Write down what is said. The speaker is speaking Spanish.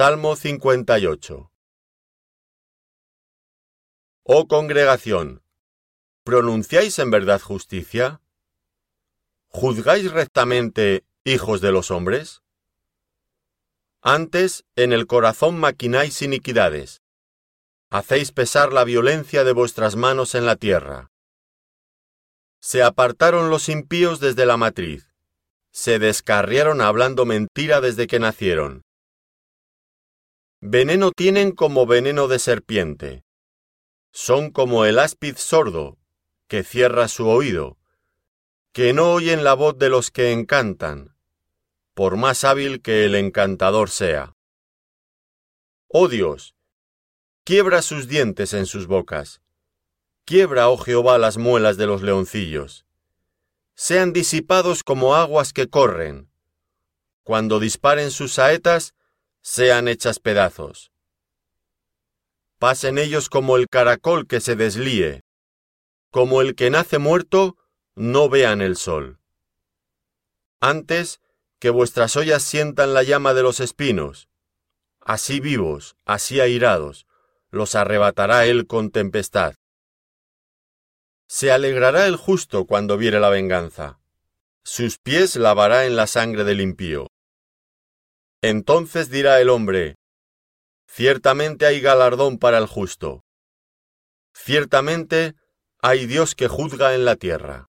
Salmo 58 Oh congregación, ¿pronunciáis en verdad justicia? ¿Juzgáis rectamente, hijos de los hombres? Antes en el corazón maquináis iniquidades. Hacéis pesar la violencia de vuestras manos en la tierra. Se apartaron los impíos desde la matriz. Se descarriaron hablando mentira desde que nacieron. Veneno tienen como veneno de serpiente. Son como el áspid sordo, que cierra su oído, que no oyen la voz de los que encantan, por más hábil que el encantador sea. Oh Dios, quiebra sus dientes en sus bocas. Quiebra, oh Jehová, las muelas de los leoncillos. Sean disipados como aguas que corren. Cuando disparen sus saetas, sean hechas pedazos. Pasen ellos como el caracol que se deslíe, como el que nace muerto, no vean el sol. Antes que vuestras ollas sientan la llama de los espinos, así vivos, así airados, los arrebatará él con tempestad. Se alegrará el justo cuando viere la venganza, sus pies lavará en la sangre del impío. Entonces dirá el hombre, Ciertamente hay galardón para el justo. Ciertamente hay Dios que juzga en la tierra.